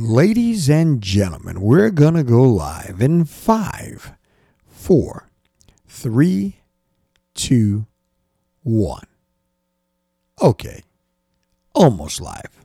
Ladies and gentlemen, we're going to go live in five, four, three, two, one. Okay, almost live.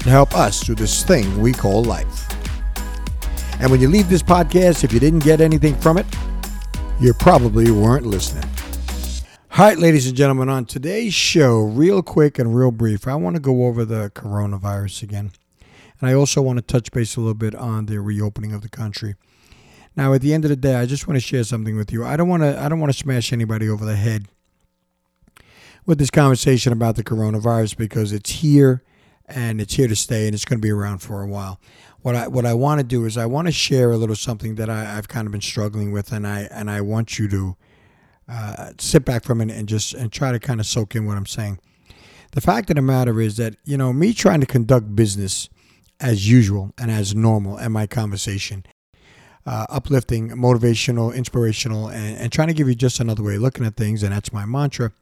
to help us through this thing we call life. And when you leave this podcast, if you didn't get anything from it, you probably weren't listening. All right, ladies and gentlemen, on today's show, real quick and real brief, I want to go over the coronavirus again. And I also want to touch base a little bit on the reopening of the country. Now, at the end of the day, I just want to share something with you. I don't want to I don't want to smash anybody over the head with this conversation about the coronavirus because it's here and it's here to stay and it's going to be around for a while. What I what I want to do is I want to share a little something that I, have kind of been struggling with, and I and I want you to uh, sit back for a minute and just and try to kind of soak in what I'm saying. The fact of the matter is that you know me trying to conduct business as usual and as normal in my conversation, uh, uplifting, motivational, inspirational, and, and trying to give you just another way of looking at things, and that's my mantra.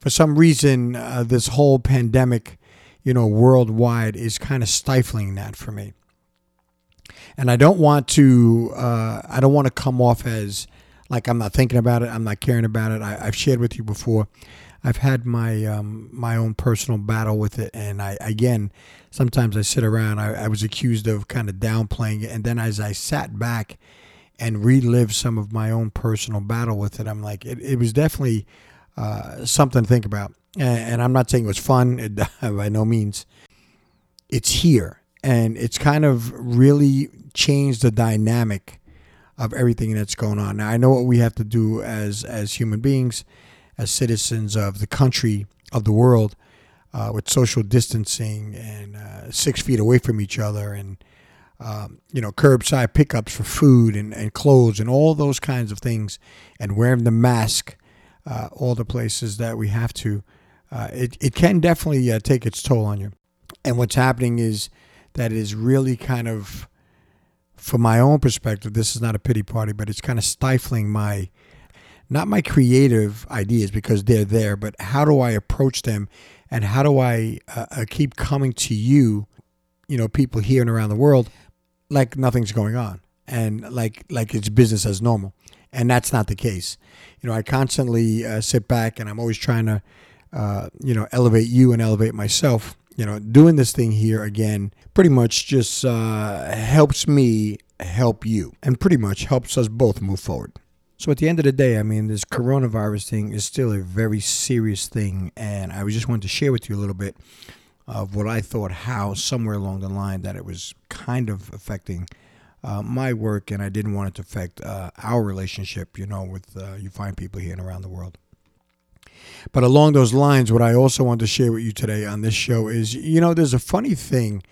For some reason, uh, this whole pandemic you know, worldwide is kind of stifling that for me. And I don't want to, uh, I don't want to come off as like I'm not thinking about it, I'm not caring about it. I, have shared with you before. I've had my um, my own personal battle with it, and I again, sometimes I sit around. I, I was accused of kind of downplaying it, and then as I sat back and relived some of my own personal battle with it, I'm like, it, it was definitely uh, something to think about and I'm not saying it was fun by no means. It's here, and it's kind of really changed the dynamic of everything that's going on. Now I know what we have to do as as human beings, as citizens of the country of the world, uh, with social distancing and uh, six feet away from each other, and um, you know curbside pickups for food and, and clothes and all those kinds of things, and wearing the mask, uh, all the places that we have to uh, it, it can definitely uh, take its toll on you. And what's happening is that it is really kind of, from my own perspective, this is not a pity party, but it's kind of stifling my, not my creative ideas because they're there, but how do I approach them and how do I uh, uh keep coming to you, you know, people here and around the world, like nothing's going on and like like it's business as normal, and that's not the case. You know, I constantly uh, sit back and I'm always trying to uh, you know, elevate you and elevate myself. You know, doing this thing here again pretty much just uh, helps me help you and pretty much helps us both move forward. So at the end of the day, I mean, this coronavirus thing is still a very serious thing, and I just wanted to share with you a little bit of what I thought, how somewhere along the line that it was kind of affecting uh, my work, and I didn't want it to affect uh, our relationship, you know, with uh, you find people here and around the world. But along those lines, what I also want to share with you today on this show is, you know, there's a funny thing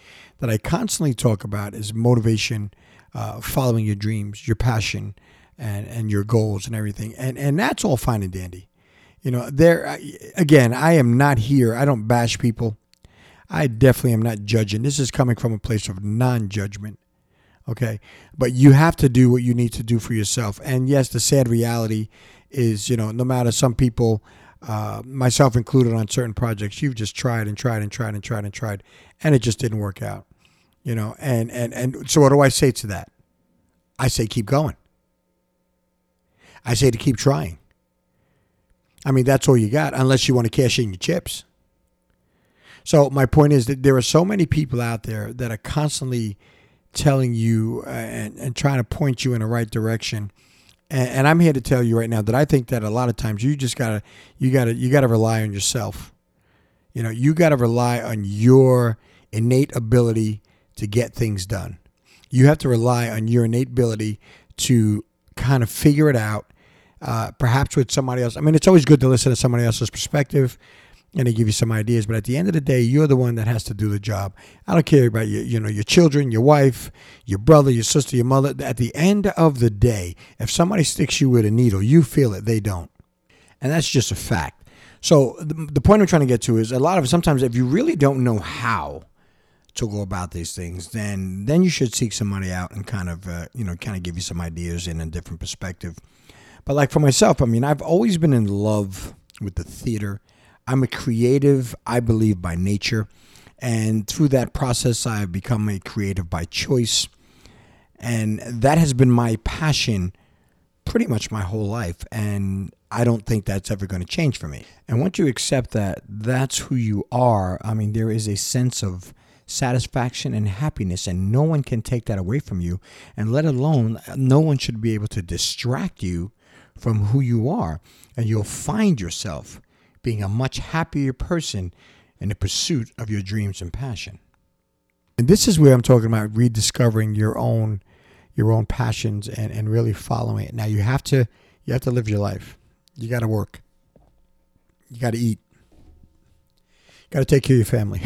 that I constantly talk about is motivation, uh, following your dreams, your passion, and and your goals and everything, and and that's all fine and dandy. You know, there again, I am not here. I don't bash people. I definitely am not judging. This is coming from a place of non-judgment. Okay, but you have to do what you need to do for yourself. And yes, the sad reality is, you know, no matter some people uh, myself included on certain projects, you've just tried and tried and tried and tried and tried, and it just didn't work out. You know, and and and so what do I say to that? I say keep going. I say to keep trying. I mean, that's all you got, unless you want to cash in your chips. So my point is that there are so many people out there that are constantly telling you uh, and, and trying to point you in the right direction And, and I'm here to tell you right now that I think that a lot of times you just gotta you gotta you gotta rely on yourself. You know, you gotta rely on your innate ability to get things done. You have to rely on your innate ability to kind of figure it out, uh, perhaps with somebody else. I mean, it's always good to listen to somebody else's perspective and they give you some ideas. But at the end of the day, you're the one that has to do the job. I don't care about your, you know, your children, your wife, your brother, your sister, your mother. At the end of the day, if somebody sticks you with a needle, you feel it. They don't, and that's just a fact. So the, the point I'm trying to get to is a lot of sometimes if you really don't know how to go about these things, then then you should seek somebody out and kind of uh, you know kind of give you some ideas in a different perspective. But like for myself, I mean, I've always been in love with the theater I'm a creative, I believe, by nature. And through that process, I've become a creative by choice. And that has been my passion pretty much my whole life. And I don't think that's ever going to change for me. And once you accept that that's who you are, I mean, there is a sense of satisfaction and happiness, and no one can take that away from you. And let alone, no one should be able to distract you from who you are. And you'll find yourself being a much happier person in the pursuit of your dreams and passion. And this is where I'm talking about rediscovering your own your own passions and, and really following it. Now you have to you have to live your life. You gotta work. You gotta eat. You gotta take care of your family.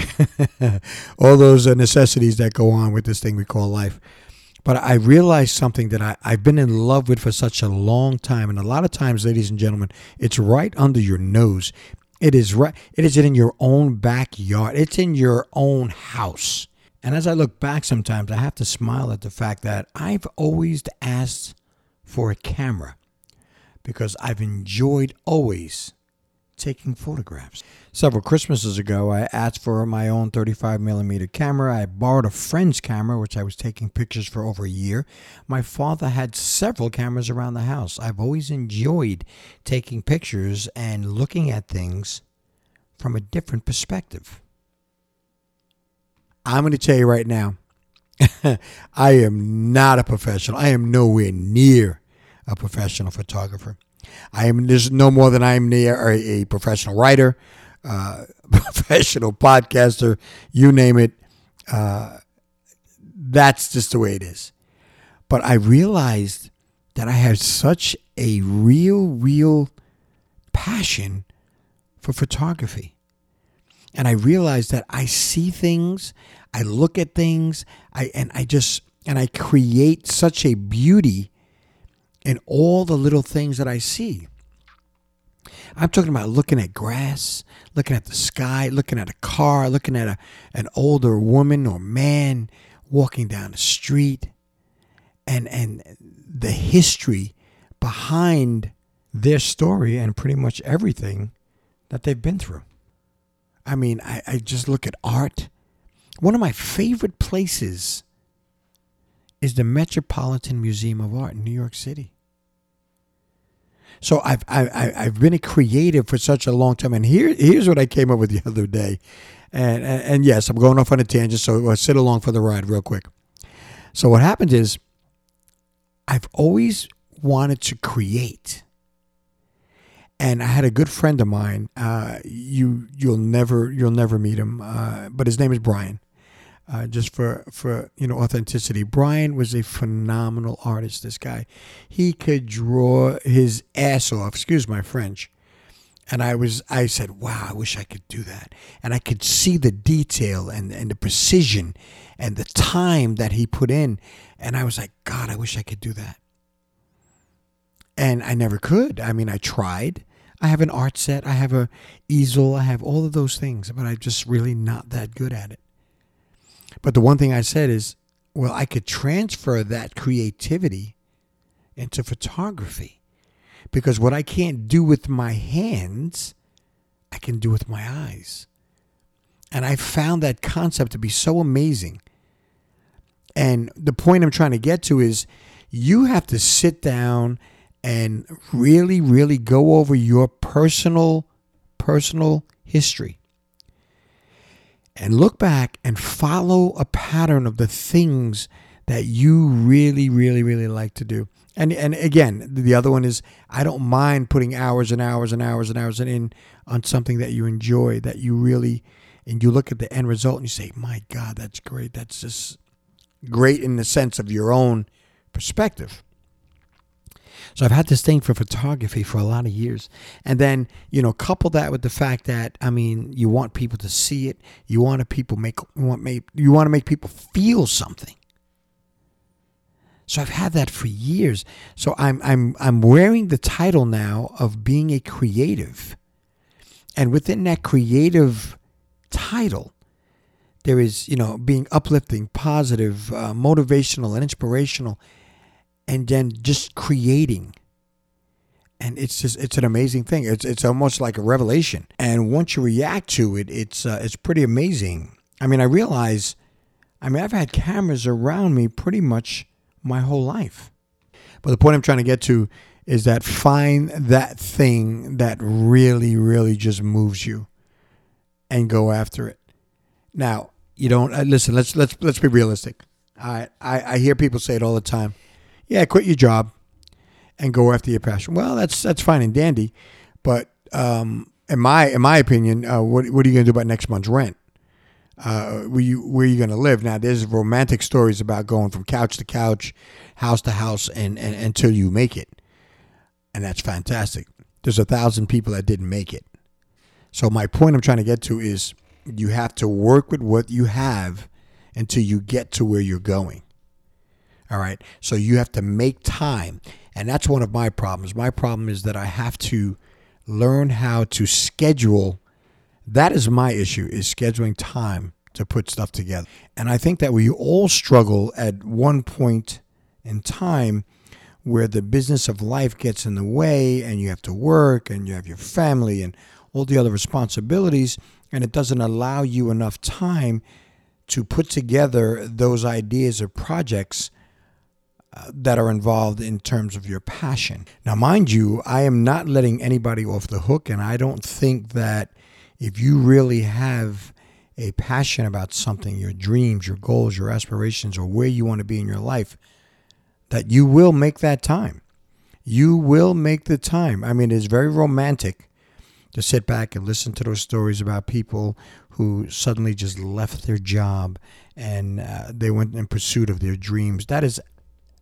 All those necessities that go on with this thing we call life. But I realized something that I, I've been in love with for such a long time. And a lot of times, ladies and gentlemen, it's right under your nose. It is right. It is in your own backyard. It's in your own house. And as I look back sometimes, I have to smile at the fact that I've always asked for a camera because I've enjoyed always taking photographs. Several Christmases ago, I asked for my own 35 millimeter camera. I borrowed a friend's camera, which I was taking pictures for over a year. My father had several cameras around the house. I've always enjoyed taking pictures and looking at things from a different perspective. I'm going to tell you right now, I am not a professional. I am nowhere near a professional photographer. I am there's no more than I am near a, a professional writer, uh, professional podcaster, you name it. Uh, that's just the way it is. But I realized that I had such a real, real passion for photography. And I realized that I see things, I look at things, I and I just and I create such a beauty in all the little things that I see. I'm talking about looking at grass, looking at the sky, looking at a car, looking at a, an older woman or man walking down the street, and and the history behind their story and pretty much everything that they've been through. I mean, I, I just look at art. One of my favorite places is the Metropolitan Museum of Art in New York City. So I've I, I've been a creative for such a long time, and here here's what I came up with the other day, and and, and yes, I'm going off on a tangent, so I'll sit along for the ride real quick. So what happened is, I've always wanted to create, and I had a good friend of mine. Uh, you you'll never you'll never meet him, uh, but his name is Brian uh, just for for you know authenticity. Brian was a phenomenal artist. This guy, he could draw his ass off. Excuse my French. And I was, I said, wow, I wish I could do that. And I could see the detail and, and the precision and the time that he put in. And I was like, God, I wish I could do that. And I never could. I mean, I tried. I have an art set, I have a easel, I have all of those things, but I'm just really not that good at it. But the one thing I said is, well, I could transfer that creativity into photography because what I can't do with my hands, I can do with my eyes. And I found that concept to be so amazing. And the point I'm trying to get to is you have to sit down and really, really go over your personal, personal history and look back and follow a pattern of the things that you really, really, really like to do. And and again, the other one is I don't mind putting hours and hours and hours and hours in on something that you enjoy, that you really, and you look at the end result and you say, "My God, that's great. That's just great in the sense of your own perspective." So I've had this thing for photography for a lot of years. And then, you know, couple that with the fact that I mean, you want people to see it. You want to people make you want make you want to make people feel something. So I've had that for years. So I'm I'm I'm wearing the title now of being a creative. And within that creative title, there is, you know, being uplifting, positive, uh, motivational, and inspirational, and then just creating. And it's just it's an amazing thing. It's it's almost like a revelation. And once you react to it, it's uh, it's pretty amazing. I mean, I realize, I mean, I've had cameras around me pretty much my whole life. But the point I'm trying to get to is that find that thing that really, really just moves you and go after it. Now, you don't uh, listen. Let's let's let's be realistic. I, I I hear people say it all the time. Yeah, quit your job and go after your passion. Well, that's that's fine and dandy, but um, in my in my opinion, uh, what what are you going to do about next month's rent? uh, where you where you going to live. Now, there's romantic stories about going from couch to couch, house to house, and, and until you make it, and that's fantastic. There's a thousand people that didn't make it. So my point I'm trying to get to is you have to work with what you have until you get to where you're going. All right. So you have to make time. And that's one of my problems. My problem is that I have to learn how to schedule that is my issue is scheduling time to put stuff together. And I think that we all struggle at one point in time where the business of life gets in the way and you have to work and you have your family and all the other responsibilities and it doesn't allow you enough time to put together those ideas or projects that are involved in terms of your passion. Now, mind you, I am not letting anybody off the hook, and I don't think that if you really have a passion about something, your dreams, your goals, your aspirations, or where you want to be in your life, that you will make that time. You will make the time. I mean, it's very romantic to sit back and listen to those stories about people who suddenly just left their job and uh, they went in pursuit of their dreams. That is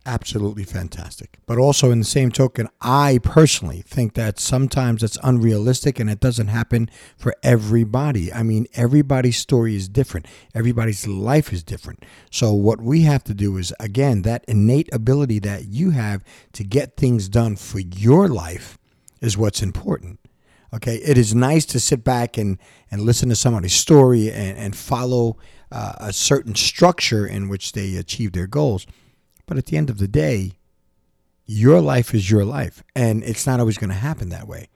absolutely fantastic. But also, in the same token, I personally think that sometimes it's unrealistic and it doesn't happen for everybody. I mean, everybody's story is different, everybody's life is different. So, what we have to do is, again, that innate ability that you have to get things done for your life is what's important. Okay, it is nice to sit back and, and listen to somebody's story and, and follow uh, a certain structure in which they achieve their goals. But at the end of the day, your life is your life, and it's not always going to happen that way.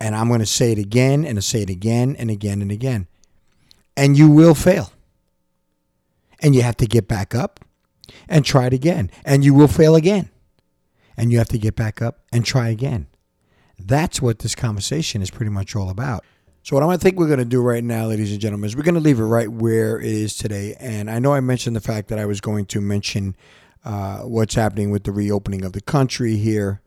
And I'm going to say it again and say it again and again and again. And you will fail. And you have to get back up and try it again. And you will fail again. And you have to get back up and try again. That's what this conversation is pretty much all about. So, what I think we're going to do right now, ladies and gentlemen, is we're going to leave it right where it is today. And I know I mentioned the fact that I was going to mention uh, what's happening with the reopening of the country here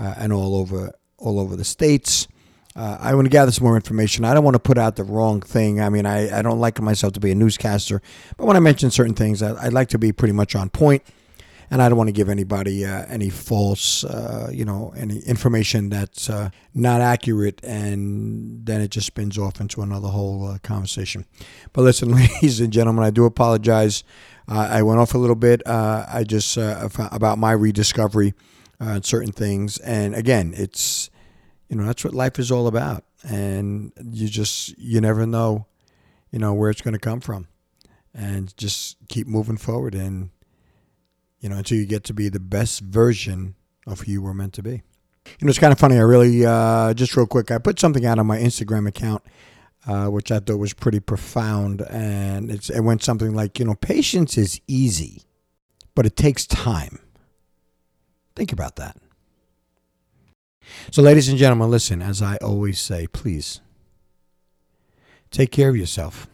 uh, and all over all over the states. Uh, I want to gather some more information. I don't want to put out the wrong thing. I mean, I, I don't like myself to be a newscaster, but when I mention certain things, I, would like to be pretty much on point, and I don't want to give anybody uh, any false, uh, you know, any information that's uh, not accurate, and then it just spins off into another whole conversation. But listen, ladies and gentlemen, I do apologize uh, I went off a little bit. Uh, I just uh, about my rediscovery on certain things, and again, it's you know that's what life is all about, and you just you never know, you know where it's going to come from, and just keep moving forward, and you know until you get to be the best version of who you were meant to be. You know, it's kind of funny. I really, uh, just real quick, I put something out on my Instagram account uh, which I thought was pretty profound. And it went something like, you know, patience is easy, but it takes time. Think about that. So, ladies and gentlemen, listen, as I always say, please take care of yourself.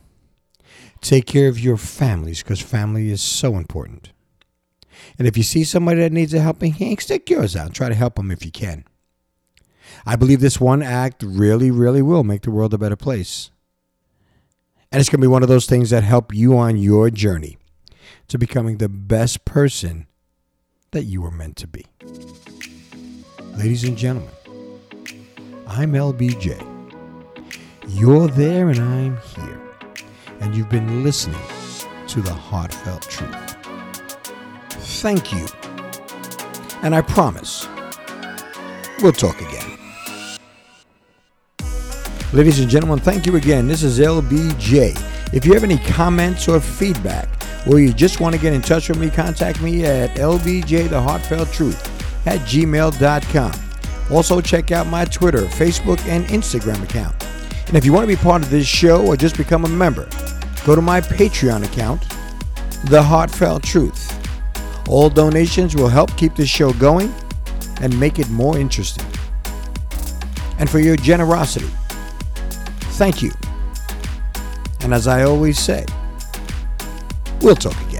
Take care of your families because family is so important. And if you see somebody that needs a helping hand, stick yours out try to help them if you can. I believe this one act really, really will make the world a better place. And it's going to be one of those things that help you on your journey to becoming the best person that you were meant to be. Ladies and gentlemen, I'm LBJ. You're there and I'm here. And you've been listening to the heartfelt truth. Thank you. And I promise we'll talk again. Ladies and gentlemen, thank you again. This is LBJ. If you have any comments or feedback, or you just want to get in touch with me, contact me at lbjtheheartfelttruth at gmail.com. Also, check out my Twitter, Facebook, and Instagram account. And if you want to be part of this show or just become a member, go to my Patreon account, The Heartfelt Truth. All donations will help keep this show going and make it more interesting. And for your generosity, Thank you. And as I always say, we'll talk again.